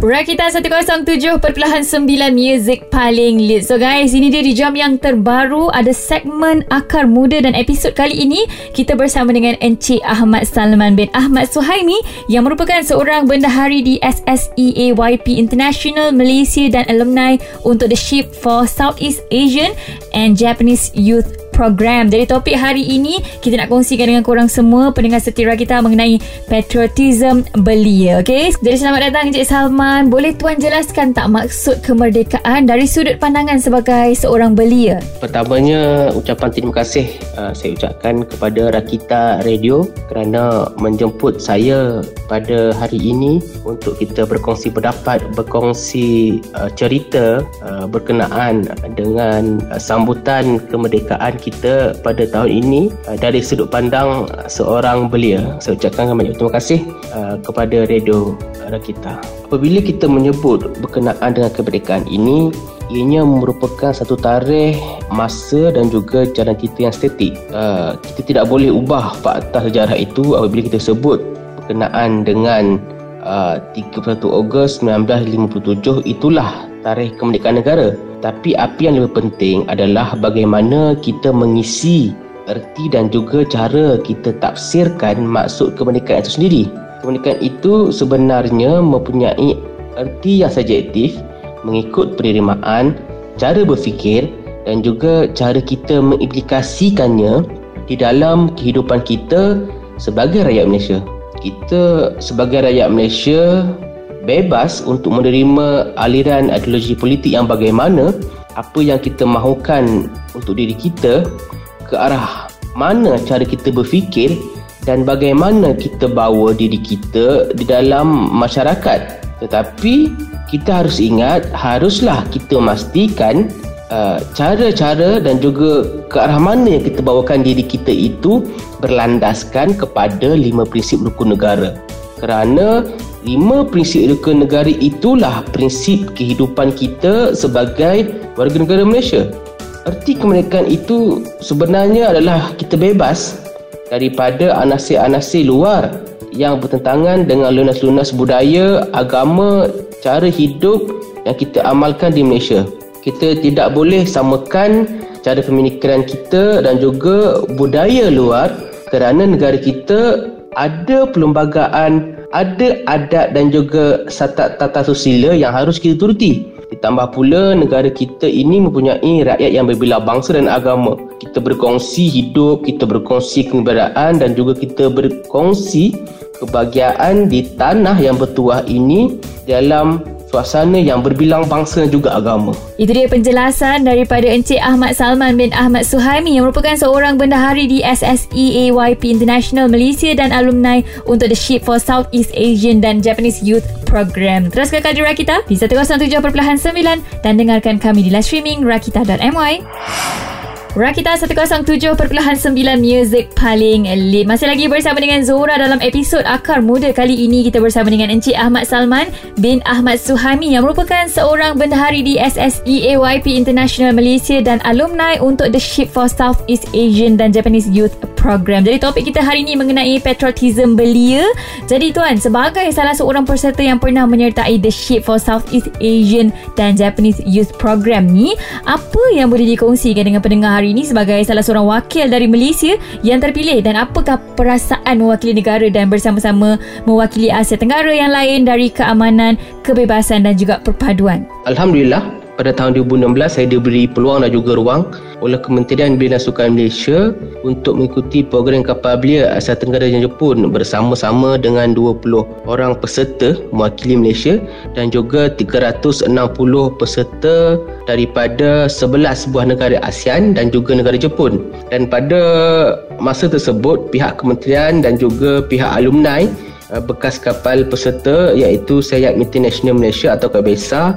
Rakita 107.9 Music paling lead So guys, ini dia di jam yang terbaru. Ada segmen Akar Muda Dan episod kali ini. Kita bersama dengan Encik Ahmad Salman bin Ahmad Suhaimi Yang merupakan seorang bendahari di SSEAYP International Malaysia dan alumni Untuk the Ship for Southeast Asian and Japanese Youth program. Jadi topik hari ini kita nak kongsikan dengan korang semua pendengar setia kita mengenai patriotism belia. Okay? Jadi selamat datang Encik Salman. Boleh tuan jelaskan tak maksud kemerdekaan dari sudut pandangan sebagai seorang belia? Pertamanya ucapan terima kasih uh, saya ucapkan kepada Rakita Radio kerana menjemput saya pada hari ini untuk kita berkongsi pendapat, berkongsi uh, cerita uh, berkenaan dengan uh, sambutan kemerdekaan kita kita pada tahun ini uh, dari sudut pandang seorang belia. Saya ucapkan banyak terima kasih uh, kepada radio kita. Apabila kita menyebut berkenaan dengan kemerdekaan ini, ianya merupakan satu tarikh masa dan juga jalan kita yang statik. Uh, kita tidak boleh ubah fakta sejarah itu apabila kita sebut berkenaan dengan uh, 31 Ogos 1957 itulah tarikh kemerdekaan negara. Tapi apa yang lebih penting adalah bagaimana kita mengisi erti dan juga cara kita tafsirkan maksud kemerdekaan itu sendiri. Kemerdekaan itu sebenarnya mempunyai erti yang subjektif mengikut penerimaan, cara berfikir dan juga cara kita mengimplikasikannya di dalam kehidupan kita sebagai rakyat Malaysia. Kita sebagai rakyat Malaysia bebas untuk menerima aliran ideologi politik yang bagaimana apa yang kita mahukan untuk diri kita ke arah mana cara kita berfikir dan bagaimana kita bawa diri kita di dalam masyarakat. Tetapi kita harus ingat haruslah kita memastikan uh, cara-cara dan juga ke arah mana yang kita bawakan diri kita itu berlandaskan kepada lima prinsip rukun negara kerana lima prinsip rukun negara itulah prinsip kehidupan kita sebagai warga negara Malaysia. Erti kemerdekaan itu sebenarnya adalah kita bebas daripada anasir-anasir luar yang bertentangan dengan lunas-lunas budaya, agama, cara hidup yang kita amalkan di Malaysia. Kita tidak boleh samakan cara pemikiran kita dan juga budaya luar kerana negara kita ada perlembagaan ada adat dan juga tata, tata susila yang harus kita turuti. Ditambah pula negara kita ini mempunyai rakyat yang berbila bangsa dan agama. Kita berkongsi hidup, kita berkongsi keberadaan dan juga kita berkongsi kebahagiaan di tanah yang bertuah ini dalam suasana yang berbilang bangsa juga agama. Itu dia penjelasan daripada Encik Ahmad Salman bin Ahmad Suhaimi yang merupakan seorang bendahari di SSEAYP International Malaysia dan alumni untuk The Ship for Southeast Asian dan Japanese Youth Program. Teruskan kaji Rakita di 107.9 dan dengarkan kami di live streaming rakita.my. Rakita 107.9 Music paling elite. Masih lagi bersama dengan Zora dalam episod Akar Muda Kali ini. Kita bersama dengan Encik Ahmad Salman bin Ahmad Suhami Yang merupakan seorang bendahari di SSEAYP International Malaysia Dan alumni untuk The Ship for Southeast Asian dan Japanese Youth Program. Jadi topik kita hari ini mengenai patriotism belia. Jadi tuan, sebagai salah seorang peserta yang pernah menyertai The Ship for Southeast Asian dan Japanese Youth Program ni Apa yang boleh dikongsikan dengan pendengar hari ini sebagai salah seorang wakil dari Malaysia yang terpilih dan apakah perasaan mewakili negara dan bersama-sama mewakili Asia Tenggara yang lain dari keamanan, kebebasan dan juga perpaduan. Alhamdulillah pada tahun 2016 saya diberi peluang dan juga ruang oleh Kementerian dan Sukan Malaysia untuk mengikuti program kapal belia Asia Tenggara dan Jepun bersama-sama dengan 20 orang peserta mewakili Malaysia dan juga 360 peserta daripada 11 buah negara ASEAN dan juga negara Jepun. Dan pada masa tersebut pihak kementerian dan juga pihak alumni eh, bekas kapal peserta iaitu Sayap International Malaysia atau KBSA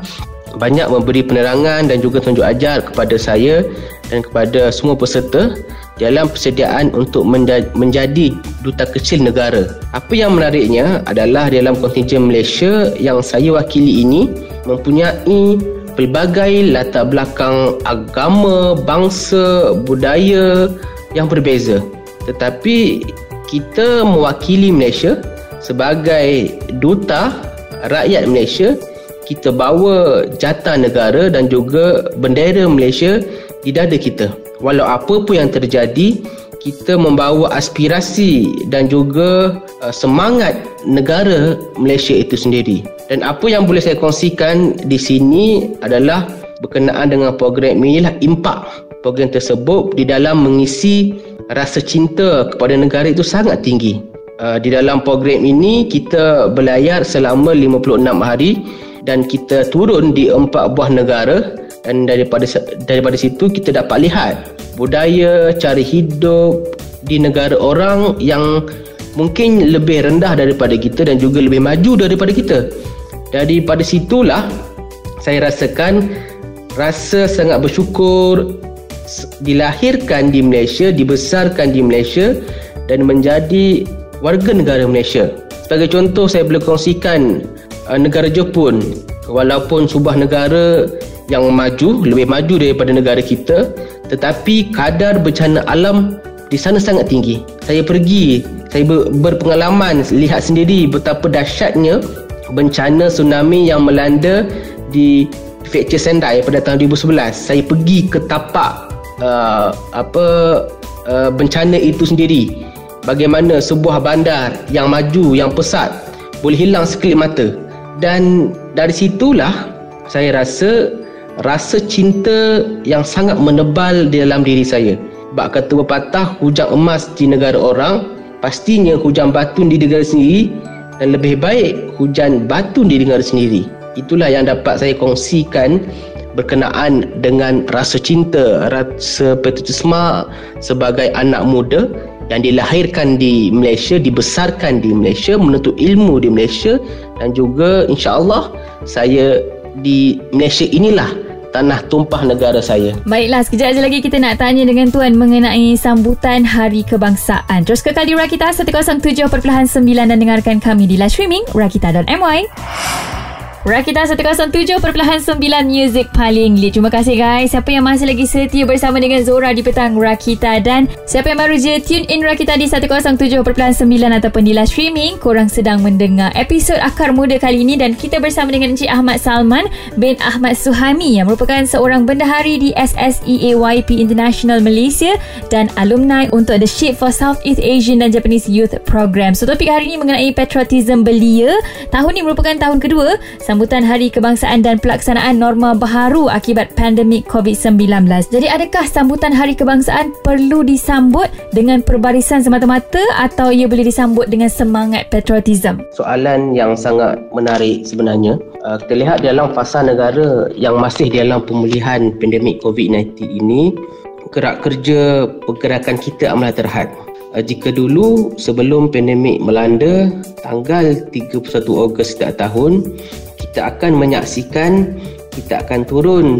banyak memberi penerangan dan juga tunjuk ajar kepada saya dan kepada semua peserta dalam persediaan untuk menjadi duta kecil negara. Apa yang menariknya adalah dalam kontingen Malaysia yang saya wakili ini mempunyai pelbagai latar belakang agama, bangsa, budaya yang berbeza. Tetapi kita mewakili Malaysia sebagai duta rakyat Malaysia kita bawa jata negara dan juga bendera Malaysia di dada kita. Walau apa pun yang terjadi, kita membawa aspirasi dan juga uh, semangat negara Malaysia itu sendiri. Dan apa yang boleh saya kongsikan di sini adalah berkenaan dengan program inilah impak. Program tersebut di dalam mengisi rasa cinta kepada negara itu sangat tinggi. Uh, di dalam program ini kita berlayar selama 56 hari dan kita turun di empat buah negara dan daripada daripada situ kita dapat lihat budaya, cara hidup di negara orang yang mungkin lebih rendah daripada kita dan juga lebih maju daripada kita. Daripada situlah saya rasakan rasa sangat bersyukur dilahirkan di Malaysia, dibesarkan di Malaysia dan menjadi warga negara Malaysia. Sebagai contoh saya boleh kongsikan uh, negara Jepun. Walaupun sebuah negara yang maju lebih maju daripada negara kita tetapi kadar bencana alam di sana sangat tinggi. Saya pergi saya ber, berpengalaman lihat sendiri betapa dahsyatnya bencana tsunami yang melanda di Prefecture Sendai pada tahun 2011 saya pergi ke tapak uh, apa uh, bencana itu sendiri. Bagaimana sebuah bandar yang maju yang pesat boleh hilang sekelip mata dan dari situlah saya rasa rasa cinta yang sangat menebal di dalam diri saya. Bak kata pepatah hujan emas di negara orang, pastinya hujan batu di negara sendiri dan lebih baik hujan batu di negara sendiri. Itulah yang dapat saya kongsikan berkenaan dengan rasa cinta, rasa patriotisme sebagai anak muda yang dilahirkan di Malaysia, dibesarkan di Malaysia, menuntut ilmu di Malaysia dan juga insya-Allah saya di Malaysia inilah tanah tumpah negara saya. Baiklah, sekejap lagi kita nak tanya dengan Tuan mengenai sambutan Hari Kebangsaan. Terus kekal di Rakita 107.9 dan dengarkan kami di live streaming rakita.my. Rakita 107.9 Music paling lit. Terima kasih guys. Siapa yang masih lagi setia bersama dengan Zora di petang Rakita Dan siapa yang baru je tune in Rakita di 107.9 Ataupun di live streaming Korang sedang mendengar episod Akar Muda kali ini Dan kita bersama dengan Encik Ahmad Salman bin Ahmad Suhami Yang merupakan seorang bendahari di SSEAYP International Malaysia Dan alumni untuk The Shape for Southeast Asian dan Japanese Youth Program. So topik hari ini mengenai patriotism belia. Tahun ini merupakan tahun kedua sambutan Hari Kebangsaan dan pelaksanaan norma baharu akibat pandemik COVID-19. Jadi adakah sambutan Hari Kebangsaan perlu disambut dengan perbarisan semata-mata atau ia boleh disambut dengan semangat patriotism? Soalan yang sangat menarik sebenarnya. Uh, kita lihat dalam fasa negara yang masih dalam pemulihan pandemik COVID-19 ini, gerak kerja pergerakan kita amat terhad. Uh, jika dulu sebelum pandemik melanda tanggal 31 Ogos setiap tahun kita akan menyaksikan kita akan turun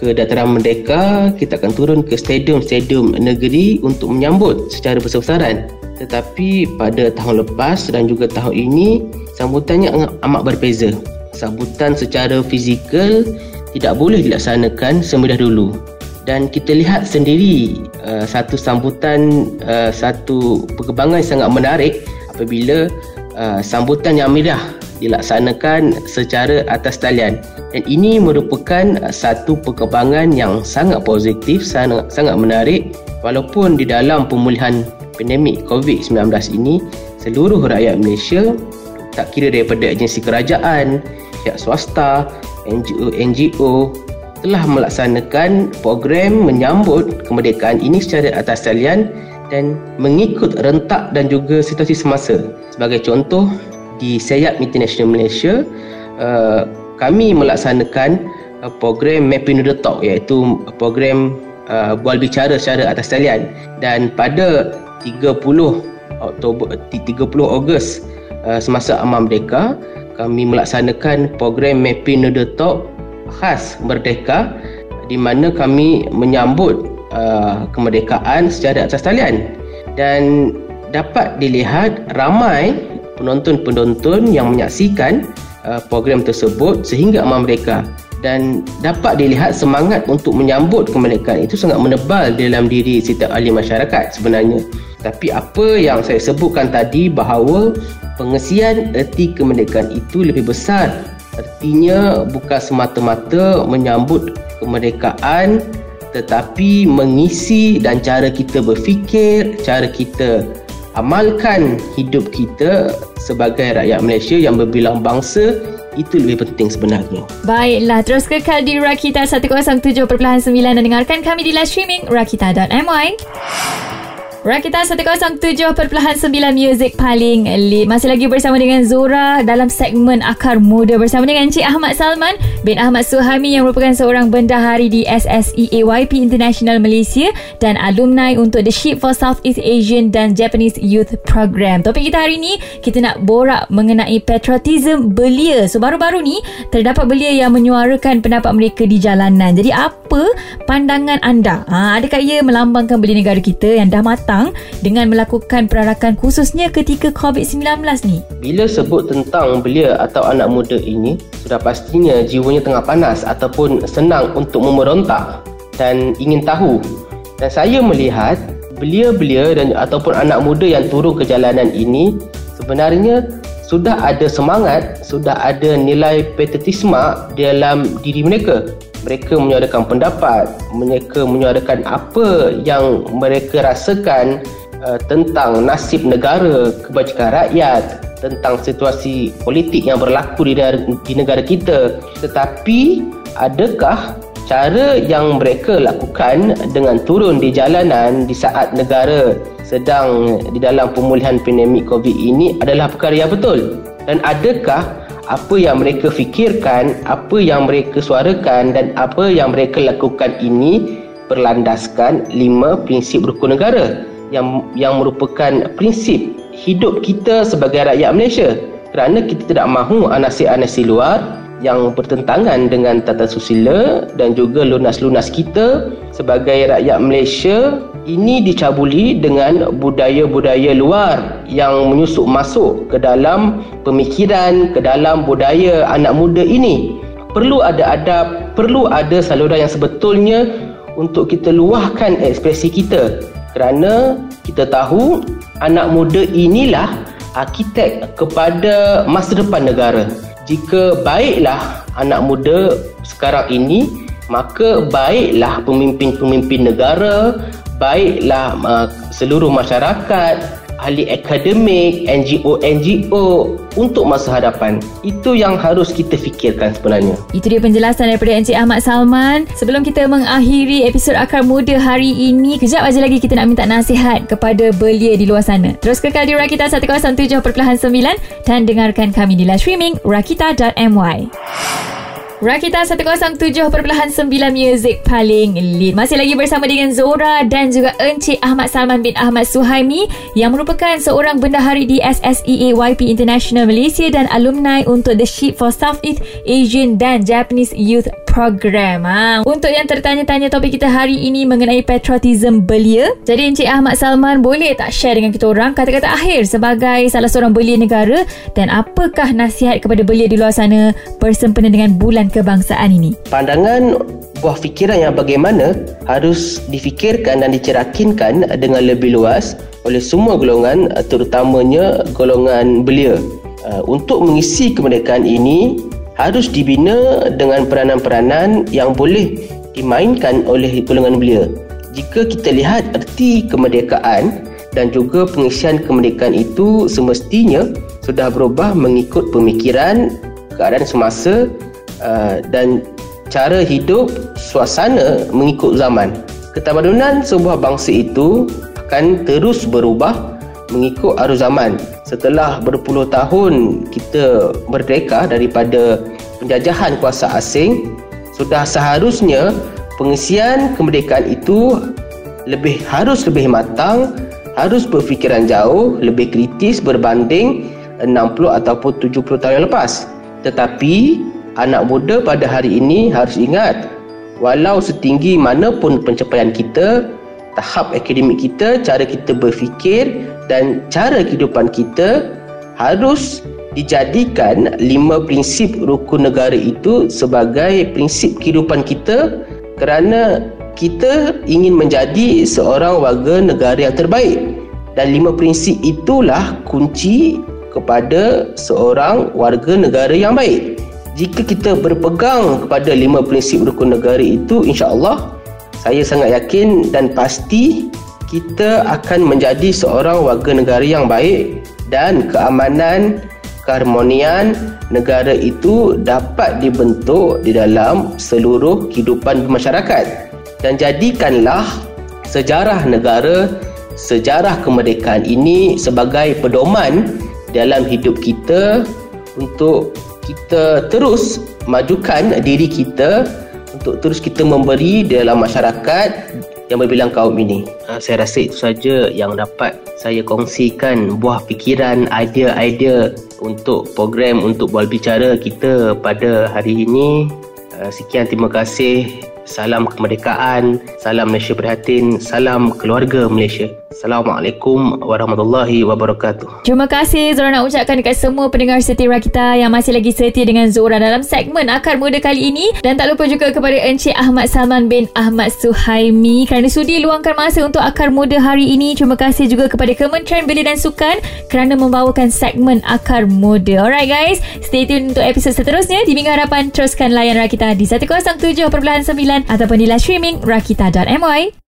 ke dataran merdeka kita akan turun ke stadium-stadium negeri untuk menyambut secara besar-besaran. Tetapi pada tahun lepas dan juga tahun ini sambutannya amat berbeza. Sambutan secara fizikal tidak boleh dilaksanakan semudah dulu. Dan kita lihat sendiri uh, satu sambutan uh, satu perkembangan sangat menarik apabila uh, sambutan yang mirah dilaksanakan secara atas talian dan ini merupakan satu perkembangan yang sangat positif sangat sangat menarik walaupun di dalam pemulihan pandemik COVID-19 ini seluruh rakyat Malaysia tak kira daripada agensi kerajaan pihak swasta NGO-NGO telah melaksanakan program menyambut kemerdekaan ini secara atas talian dan mengikut rentak dan juga situasi semasa. Sebagai contoh, di Sayap International Malaysia uh, kami melaksanakan uh, program Mapping the Talk iaitu program uh, bual bicara secara atas talian. Dan pada 30 Oktober 30 Ogos uh, semasa Amal Merdeka kami melaksanakan program Mapping the Talk khas Merdeka di mana kami menyambut uh, kemerdekaan secara atas talian. Dan dapat dilihat ramai penonton-penonton yang menyaksikan uh, program tersebut sehingga amal mereka dan dapat dilihat semangat untuk menyambut kemerdekaan itu sangat menebal dalam diri setiap ahli masyarakat sebenarnya. Tapi apa yang saya sebutkan tadi bahawa pengesian erti kemerdekaan itu lebih besar. Artinya bukan semata-mata menyambut kemerdekaan tetapi mengisi dan cara kita berfikir, cara kita amalkan hidup kita sebagai rakyat Malaysia yang berbilang bangsa itu lebih penting sebenarnya. Baiklah, terus kekal di Rakita 107.9 dan dengarkan kami di live streaming rakita.my. Rakita 107.9 Music paling lit Masih lagi bersama dengan Zora Dalam segmen Akar Muda Bersama dengan Encik Ahmad Salman Bin Ahmad Suhami Yang merupakan seorang bendahari Di SSEAYP International Malaysia Dan alumni untuk The Ship for Southeast Asian Dan Japanese Youth Program. Topik kita hari ini Kita nak borak mengenai patriotism belia. So baru-baru ni Terdapat belia yang menyuarakan pendapat mereka di jalanan. Jadi apa pandangan anda? Ha, adakah ia melambangkan belia negara kita Yang dah mati datang dengan melakukan perarakan khususnya ketika COVID-19 ni? Bila sebut tentang belia atau anak muda ini, sudah pastinya jiwanya tengah panas ataupun senang untuk memerontak dan ingin tahu. Dan saya melihat belia-belia dan ataupun anak muda yang turun ke jalanan ini sebenarnya sudah ada semangat, sudah ada nilai patriotisme dalam diri mereka mereka menyuarakan pendapat, mereka menyuarakan apa yang mereka rasakan uh, tentang nasib negara, kebajikan rakyat, tentang situasi politik yang berlaku di, di negara kita. Tetapi adakah cara yang mereka lakukan dengan turun di jalanan di saat negara sedang di dalam pemulihan pandemik COVID ini adalah perkara yang betul? Dan adakah apa yang mereka fikirkan, apa yang mereka suarakan dan apa yang mereka lakukan ini berlandaskan lima prinsip rukun negara yang yang merupakan prinsip hidup kita sebagai rakyat Malaysia. Kerana kita tidak mahu anasi-anasi luar yang bertentangan dengan tata susila dan juga lunas-lunas kita sebagai rakyat Malaysia ini dicabuli dengan budaya-budaya luar yang menyusup masuk ke dalam pemikiran, ke dalam budaya anak muda ini. Perlu ada adab, perlu ada saluran yang sebetulnya untuk kita luahkan ekspresi kita. Kerana kita tahu anak muda inilah arkitek kepada masa depan negara. Jika baiklah anak muda sekarang ini, maka baiklah pemimpin-pemimpin negara, baiklah uh, seluruh masyarakat, ahli akademik, NGO-NGO untuk masa hadapan. Itu yang harus kita fikirkan sebenarnya. Itu dia penjelasan daripada Encik Ahmad Salman. Sebelum kita mengakhiri episod Akar Muda hari ini, kejap aja lagi kita nak minta nasihat kepada belia di luar sana. Terus kekal di Rakita 107.9 dan dengarkan kami di live streaming rakita.my. Rakita 107.9 Music paling lit. Masih lagi bersama dengan Zora Dan juga Encik Ahmad Salman bin Ahmad Suhaimi Yang merupakan seorang bendahari di SSEAYP International Malaysia Dan alumni untuk The Ship for Southeast Asian dan Japanese Youth Program ha. Untuk yang tertanya-tanya topik kita hari ini Mengenai patriotism belia Jadi Encik Ahmad Salman boleh tak share dengan kita orang Kata-kata akhir sebagai salah seorang belia negara Dan apakah nasihat kepada belia di luar sana Bersempena dengan bulan kebangsaan ini? Pandangan buah fikiran yang bagaimana harus difikirkan dan dicerakinkan dengan lebih luas oleh semua golongan terutamanya golongan belia. Uh, untuk mengisi kemerdekaan ini harus dibina dengan peranan-peranan yang boleh dimainkan oleh golongan belia. Jika kita lihat erti kemerdekaan dan juga pengisian kemerdekaan itu semestinya sudah berubah mengikut pemikiran keadaan semasa Uh, dan cara hidup suasana mengikut zaman. Ketamadunan sebuah bangsa itu akan terus berubah mengikut arus zaman. Setelah berpuluh tahun kita merdeka daripada penjajahan kuasa asing, sudah seharusnya pengisian kemerdekaan itu lebih harus lebih matang, harus berfikiran jauh, lebih kritis berbanding 60 ataupun 70 tahun yang lepas. Tetapi anak muda pada hari ini harus ingat walau setinggi manapun pencapaian kita tahap akademik kita cara kita berfikir dan cara kehidupan kita harus dijadikan lima prinsip rukun negara itu sebagai prinsip kehidupan kita kerana kita ingin menjadi seorang warga negara yang terbaik. Dan lima prinsip itulah kunci kepada seorang warga negara yang baik. Jika kita berpegang kepada lima prinsip rukun negara itu insya-Allah saya sangat yakin dan pasti kita akan menjadi seorang warga negara yang baik dan keamanan keharmonian negara itu dapat dibentuk di dalam seluruh kehidupan masyarakat dan jadikanlah sejarah negara sejarah kemerdekaan ini sebagai pedoman dalam hidup kita untuk kita terus majukan diri kita untuk terus kita memberi dalam masyarakat yang berbilang kaum ini. Ah, saya rasa itu saja yang dapat saya kongsikan buah fikiran, idea-idea untuk program untuk bual bicara kita pada hari ini. Ah, sekian terima kasih. Salam kemerdekaan, salam Malaysia Berhatin, salam keluarga Malaysia. Assalamualaikum warahmatullahi wabarakatuh. Terima kasih Zora nak ucapkan dekat semua pendengar setia kita yang masih lagi setia dengan Zora dalam segmen Akar Muda kali ini. Dan tak lupa juga kepada Encik Ahmad Salman bin Ahmad Suhaimi kerana sudi luangkan masa untuk Akar Muda hari ini. Terima kasih juga kepada Kementerian Belia dan Sukan kerana membawakan segmen Akar Muda. Alright guys, stay tune untuk episod seterusnya. Di minggu hadapan, teruskan layan Rakita di 107.9 ataupun di live streaming rakita.my.